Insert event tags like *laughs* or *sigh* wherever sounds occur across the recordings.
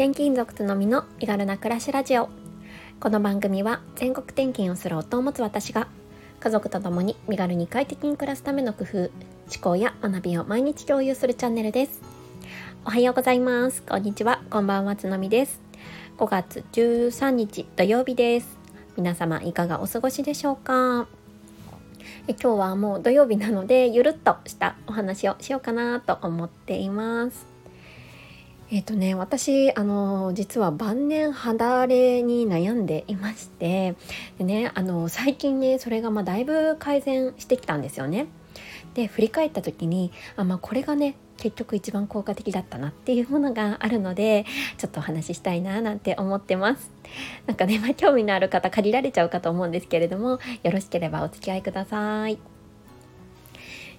転勤族つのみの身軽な暮らしラジオ。この番組は全国転勤をする夫を持つ私が家族と共に身軽に快適に暮らすための工夫思考や学びを毎日共有するチャンネルです。おはようございます。こんにちは。こんばんはつのみです。5月13日土曜日です。皆様いかがお過ごしでしょうか？え今日はもう土曜日なのでゆるっとしたお話をしようかなと思っています。えっ、とね私あの実は晩年肌荒れに悩んでいましてでねあの最近ねそれがまあだいぶ改善してきたんですよね。で振り返った時にあ、まあ、これがね結局一番効果的だったなっていうものがあるのでちょっとお話ししたいななんて思ってますなんかね、まあ、興味のある方借りられちゃうかと思うんですけれどもよろしければお付き合いください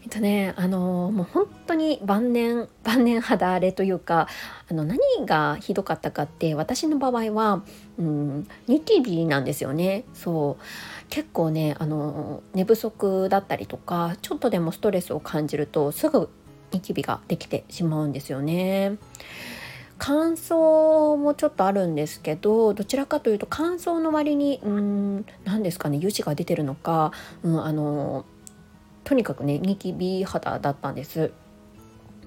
えっとねあのもう本当に晩年 *laughs* 晩年肌荒れというかあの何がひどかったかって私の場合は、うん、ニキビなんですよねそう結構ねあの寝不足だったりとかちょっとでもストレスを感じるとすぐニキビができてしまうんですよね。乾燥もちょっとあるんですけどどちらかというと乾燥の割にうん何ですかね油脂が出てるのか、うん、あのとにかくねニキビ肌だったんです。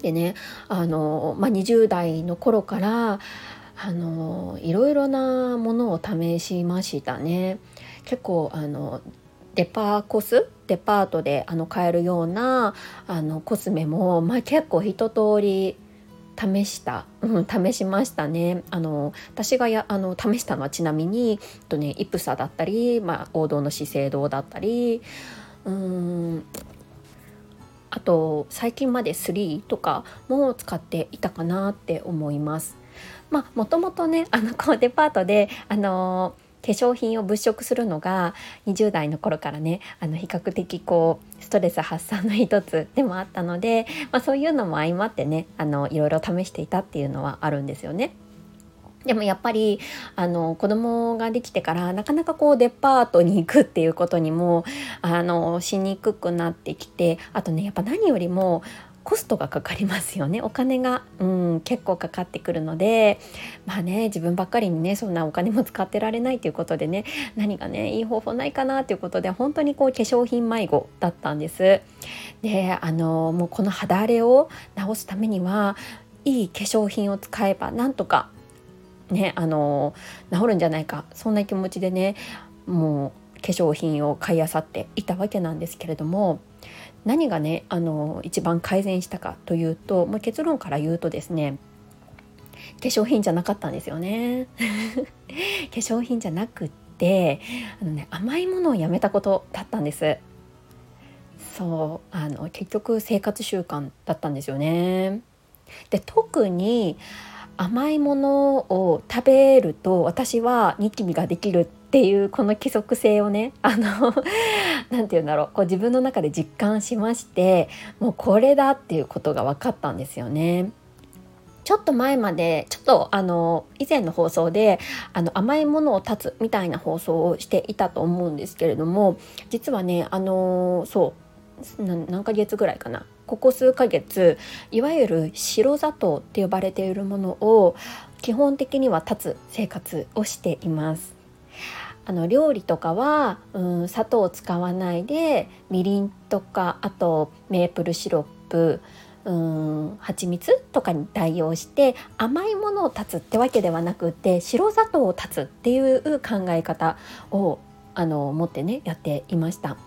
でねあの、まあ、20代の頃からあのいろいろなものを試しましたね。結構あのデパコスデパートであの買えるようなあのコスメも、まあ、結構一通り試した、うん、試しましたねあの私がやあの試したのはちなみにと、ね、イプサだったり、まあ、王道の資生堂だったりうんあと最近まで3とかも使っていたかなって思います。まあもともとね *laughs* あのこうデパートであの化粧品を物色するのが20代の頃からねあの比較的こうストレス発散の一つでもあったので、まあ、そういうのも相まってねあのいろいろ試していたっていうのはあるんですよね。でもやっぱりあの子供ができてからなかなかこうデパートに行くっていうことにもあのしにくくなってきてあとねやっぱ何よりもコストがかかりますよねお金が、うん、結構かかってくるのでまあね自分ばっかりにねそんなお金も使ってられないということでね何かねいい方法ないかなということで本当にこう化粧品迷子だったんです。であのもうこの肌荒れを治すためにはいい化粧品を使えばなんとかねあの治るんじゃないか。そんな気持ちでねもう化粧品を買いあさっていたわけなんですけれども何がねあの一番改善したかというともう結論から言うとですね化粧品じゃなかったんですよね。*laughs* 化粧品じゃなくってあの、ね、甘いものをやめたことだったんです。そうあの結局生活習慣だったんですよね。で特に甘いものを食べると私はニキビができるっていうこの規則性をねあの *laughs* 何て言うんだろうこう自分の中で実感しましてもうこれだっていうことが分かったんですよね。ちょっと前までちょっとあの以前の放送であの甘いものを断つみたいな放送をしていたと思うんですけれども実はねあのそう何ヶ月ぐらいかなここ数ヶ月いわゆる白砂糖って呼ばれているものを基本的には断つ生活をしています。あの料理とかは、うん、砂糖を使わないでみりんとかあとメープルシロップうん蜂蜜とかに代用して甘いものを断つってわけではなくて白砂糖を断つっていう考え方をあの持ってねやっていました。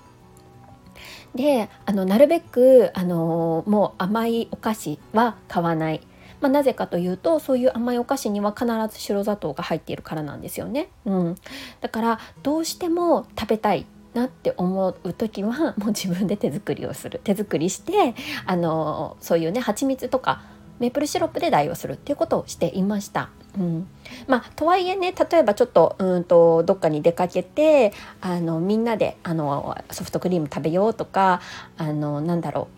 であのなるべくあのもう甘いお菓子は買わない。まあ、なぜかというとそういう甘いお菓子には必ず白砂糖が入っているからなんですよね。うん、だからどうしても食べたいなって思う時はもう自分で手作りをする。手作りしてあのそういうね蜂蜜とかメープルシロップで代用するっていうことをしていました。うん、まあとはいえね例えばちょっとうんとどっかに出かけてあのみんなであのソフトクリーム食べようとかあのなんだろ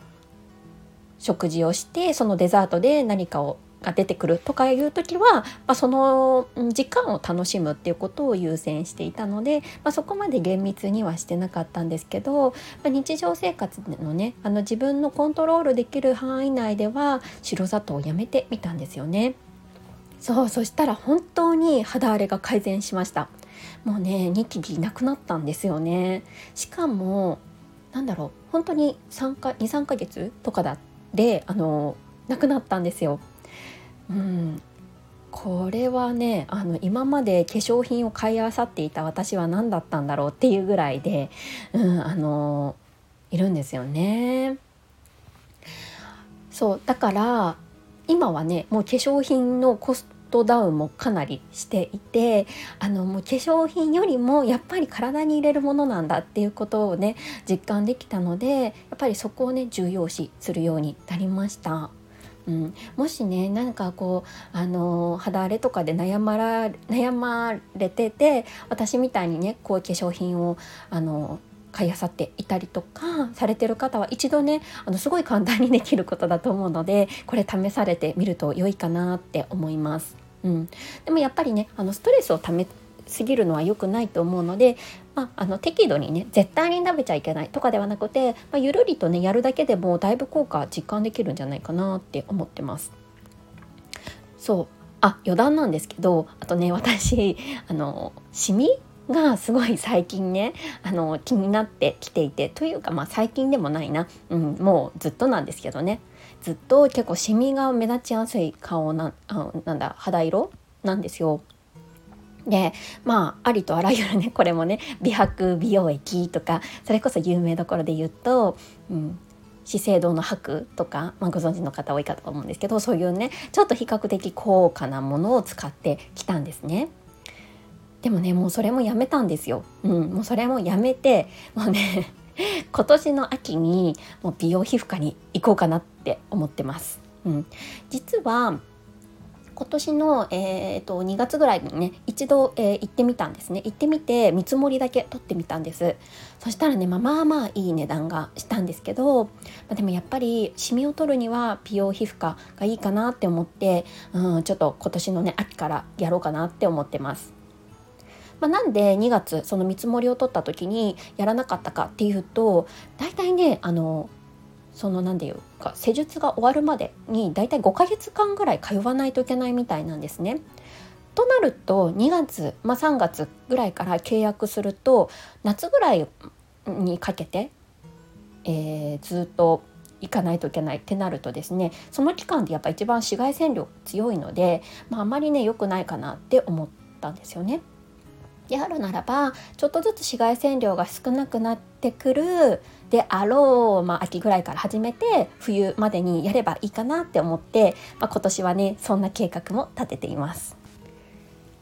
う食事をしてそのデザートで何かをが出てくるとかいう時は、まあ、その時間を楽しむっていうことを優先していたので、まあ、そこまで厳密にはしてなかったんですけど、まあ、日常生活のねあの自分のコントロールできる範囲内では白砂糖をやめてみたんですよね。そうそしたら本当に肌荒れが改善しました。もうねニキビなくなったんですよね。しかもなんだろう本当に3か23ヶ月とかだであのなくなったんですよ。うんこれはねあの今まで化粧品を買いあさっていた私は何だったんだろうっていうぐらいで、うん、あのいるんですよね。そうだから今はねもう化粧品のコストダウンもかなりしていてあのもう化粧品よりもやっぱり体に入れるものなんだっていうことをね実感できたのでやっぱりそこをね重要視するようになりました。うん、もしねなんかこうあの肌荒れとかで悩まら悩まれてて私みたいにねこう化粧品をあの買いあさっていたりとかされてる方は一度ねあのすごい簡単にできることだと思うのでこれ試されてみると良いかなって思います。うん、でもやっぱりねあのストレスをためすぎるのは良くないと思うので、まあ、あの適度にね絶対に食べちゃいけないとかではなくて、まあ、ゆるりとねやるだけでもだいぶ効果実感できるんじゃないかなって思ってます。そうあ余談なんですけどあとね私あのシミがすごい最近ねあの気になってきていてというかまあ最近でもないな、うん、もうずっとなんですけどねずっと結構シミが目立ちやすい顔なあなんだ肌色なんですよ。でまあありとあらゆるね *laughs* これもね美白美容液とかそれこそ有名どころで言うと、うん、資生堂の白とか、まあ、ご存知の方多いかと思うんですけどそういうねちょっと比較的高価なものを使ってきたんですね。でもねもうそれもやめたんですよ。うん、もうそれもやめてもうね *laughs* 今年の秋にもう美容皮膚科に行こうかなって思ってます。うん、実は今年の、えーと、2月ぐらいにね一度、えー、行ってみたんですね。行ってみて見積もりだけ取ってみたんです。そしたらね、まあ、まあまあいい値段がしたんですけど、まあ、でもやっぱりシミを取るには美容皮膚科がいいかなって思って、うん、ちょっと今年のね秋からやろうかなって思ってます。まあ、なんで2月その見積もりを取った時にやらなかったかっていうと大体ねあのその何て言うか施術が終わるまでに大体5ヶ月間ぐらい通わないといけないみたいなんですね。となると2月、まあ、3月ぐらいから契約すると夏ぐらいにかけて、えー、ずっと行かないといけないってなるとですねその期間でやっぱ一番紫外線量強いので、まあ、あまりね良くないかなって思ったんですよね。であるならばちょっとずつ紫外線量が少なくなってくるであろう、まあ、秋ぐらいから始めて冬までにやればいいかなって思って、まあ、今年はねそんな計画も立てています。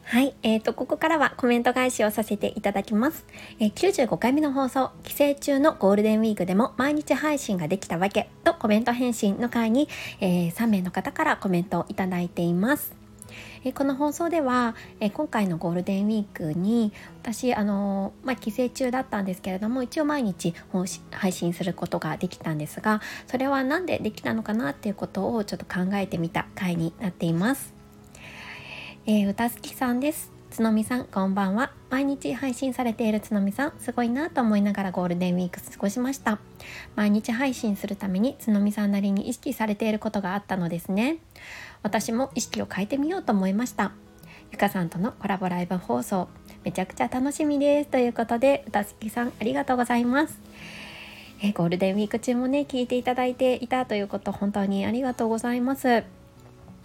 はい、えーと、ここからはコメント返しをさせていただきます。えー、95回目の放送、帰省中のゴールデンウィークでも毎日配信ができたわけとコメント返信の回に、えー、3名の方からコメントをいただいています。えこの放送では、え今回のゴールデンウィークに私あの、まあ、帰省中だったんですけれども一応毎日配信することができたんですがそれは何でできたのかなっていうことをちょっと考えてみた回になっています。えー、歌月さんですつのみさんこんばんは。毎日配信されているつのみさんすごいなと思いながらゴールデンウィーク過ごしました。毎日配信するためにつのみさんなりに意識されていることがあったのですね。私も意識を変えてみようと思いました。ゆかさんとのコラボライブ放送めちゃくちゃ楽しみです。ということで歌好きさんありがとうございます。えゴールデンウィーク中もね聞いていただいていたということ本当にありがとうございます。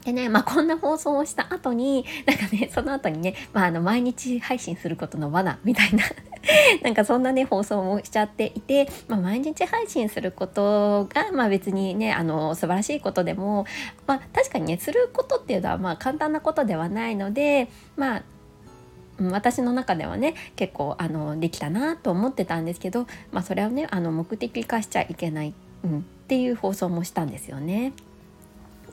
でね、まあ、こんな放送をした後に、なんかね、その後にね、まあ、あの、毎日配信することの罠みたいな *laughs* なんかそんなね、放送もしちゃっていて、まあ、毎日配信することが、まあ、別にね、あの、素晴らしいことでも、まあ、確かにね、することっていうのは、まあ、簡単なことではないので、まあ、私の中ではね結構あのできたなと思ってたんですけど、まあ、それをねあの目的化しちゃいけない、うん、っていう放送もしたんですよね。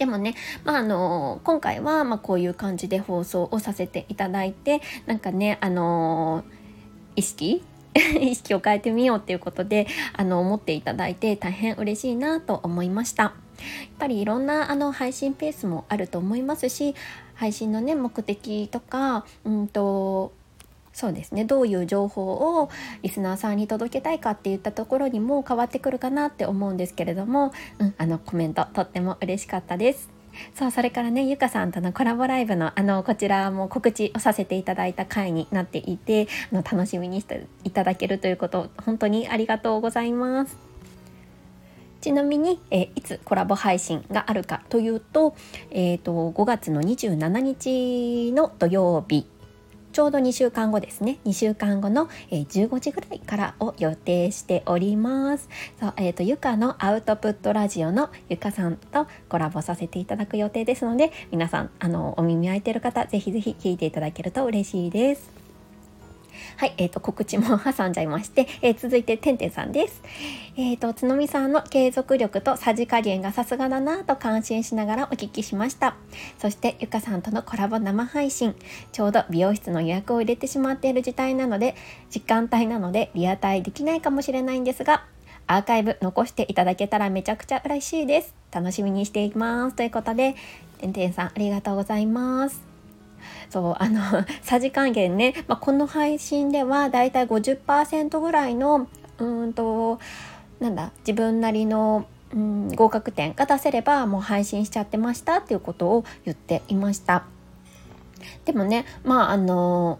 でもね、まあ、あの今回はまこういう感じで放送をさせていただいてなんかねあの意識 *laughs* 意識を変えてみようっていうことであの思っていただいて大変嬉しいなと思いました。やっぱりいろんなあの配信ペースもあると思いますし配信のね目的とかうんとそうですねどういう情報をリスナーさんに届けたいかっていったところにも変わってくるかなって思うんですけれども、うん、あのコメントとっても嬉しかったです。そうそれからねゆかさんとのコラボライブのあのこちらも告知をさせていただいた回になっていてあの楽しみにしていただけるということ本当にありがとうございます。ちなみに、えいつコラボ配信があるかというと,、えーと、5月の27日の土曜日ちょうど2週間後ですね。2週間後の、えー、15時ぐらいからを予定しております。そう、えーと、ゆかのアウトプットラジオのゆかさんとコラボさせていただく予定ですので皆さんあのお耳空いてる方ぜひぜひ聞いていただけると嬉しいです。はい、えっ、ー、と、告知も挟んじゃいまして、えー、続いて、てんてんさんです。えっ、ー、と、つのみさんの継続力とさじ加減がさすがだなと感心しながらお聞きしました。そして、ゆかさんとのコラボ生配信、ちょうど美容室の予約を入れてしまっている時帯なので、時間帯なのでリアタイできないかもしれないんですが、アーカイブ残していただけたらめちゃくちゃ嬉しいです。楽しみにしています。ということで、てんてんさんありがとうございます。そうあの *laughs* さじ加減ね、まあ、この配信ではだいたい50%ぐらいのうんとなんだ自分なりのうん、合格点が出せればもう配信しちゃってましたっていうことを言っていました。でもねまああの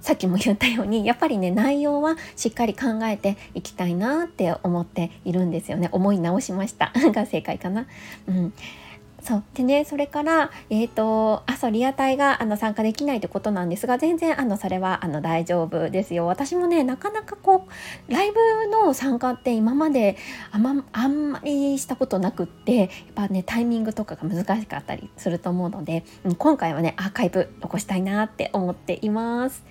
さっきも言ったようにやっぱりね内容はしっかり考えていきたいなって思っているんですよね。思い直しました。*laughs* が正解かな。うん。そうでねそれからえっ、ー、とあそうリアタイがあの参加できないってことなんですが全然あのそれはあの大丈夫ですよ私もねなかなかこうライブの参加って今まであ,、まあんまりしたことなくってやっぱねタイミングとかが難しかったりすると思うので、うん、今回はねアーカイブ残したいなって思っています。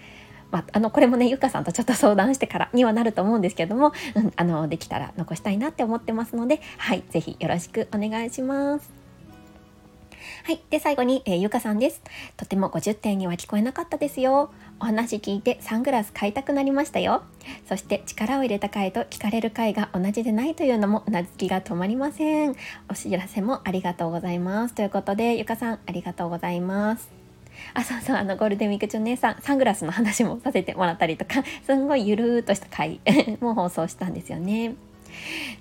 まあ、あのこれもねゆかさんとちょっと相談してからにはなると思うんですけども、うん、あのできたら残したいなって思ってますのではい是非よろしくお願いします。はい。で、最後に、えー、ゆかさんです。とても50点には聞こえなかったですよ。お話聞いてサングラス買いたくなりましたよ。そして力を入れた回と聞かれる回が同じでないというのもうなずきが止まりません。お知らせもありがとうございます。ということで、ゆかさんありがとうございます。あ、そうそう、あの、ゴールデンウィーク中ね、さサングラスの話もさせてもらったりとか、すんごいゆるーっとした回 *laughs* も放送したんですよね。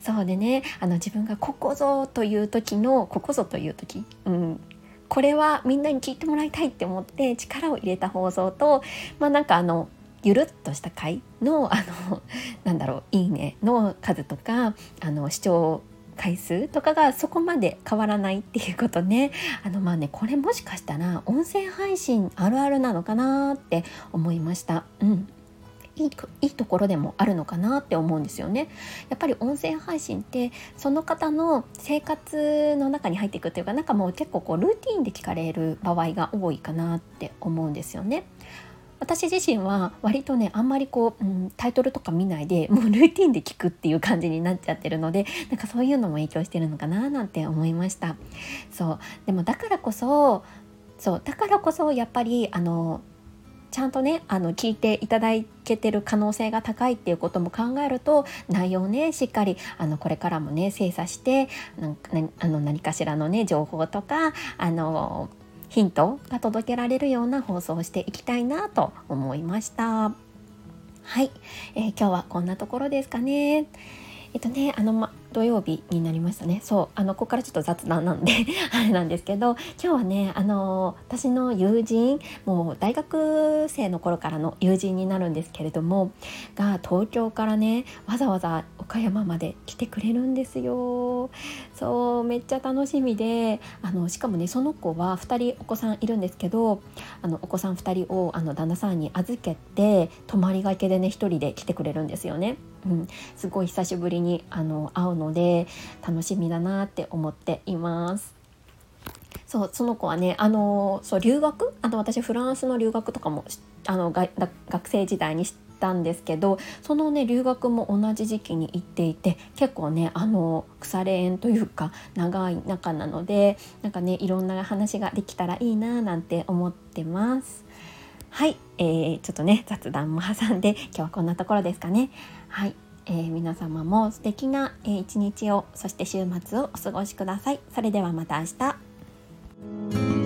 そうでねあの自分がここぞという時のここぞという時、うん、これはみんなに聞いてもらいたいって思って力を入れた放送とまあなんかあのゆるっとした回のあのなんだろう「いいね」の数とかあの視聴回数とかがそこまで変わらないっていうことね。あのまあねこれもしかしたら音声配信あるあるなのかなって思いました。うん。いいいいところでもあるのかなって思うんですよね。やっぱり音声配信ってその方の生活の中に入っていくっていうかなんかもう結構こうルーティンで聞かれる場合が多いかなって思うんですよね。私自身は割とねあんまりこう、うん、タイトルとか見ないでもうルーティンで聞くっていう感じになっちゃってるのでなんかそういうのも影響してるのかななんて思いましたそうでもだからこそそうだからこそやっぱりあのちゃんとねあの聞いていただけてる可能性が高いっていうことも考えると内容をねしっかりあのこれからもね精査してあの何かしらのね情報とかあのヒントが届けられるような放送をしていきたいなと思いました。はい、えー、今日はこんなところですかね。えっとねあの、ま、土曜日になりましたねそうあのここからちょっと雑談なんで *laughs* あれなんですけど今日はねあの私の友人もう大学生の頃からの友人になるんですけれどもが東京からねわざわざ岡山まで来てくれるんですよそうめっちゃ楽しみであのしかもねその子は2人お子さんいるんですけどあのお子さん2人をあの旦那さんに預けて泊まりがけでね1人で来てくれるんですよね。うん、すごい久しぶりにあの会うので楽しみだなって思っています。そうその子はねあのそう留学？あの私フランスの留学とかもあのが学生時代にしたんですけどそのね留学も同じ時期に行っていて結構ねあの腐れ縁というか長い仲なのでなんかねいろんな話ができたらいいななんて思ってます。はい、えー、ちょっとね雑談も挟んで今日はこんなところですかね。はい、えー、皆様も素敵な、えー、一日をそして週末をお過ごしください。それではまた明日。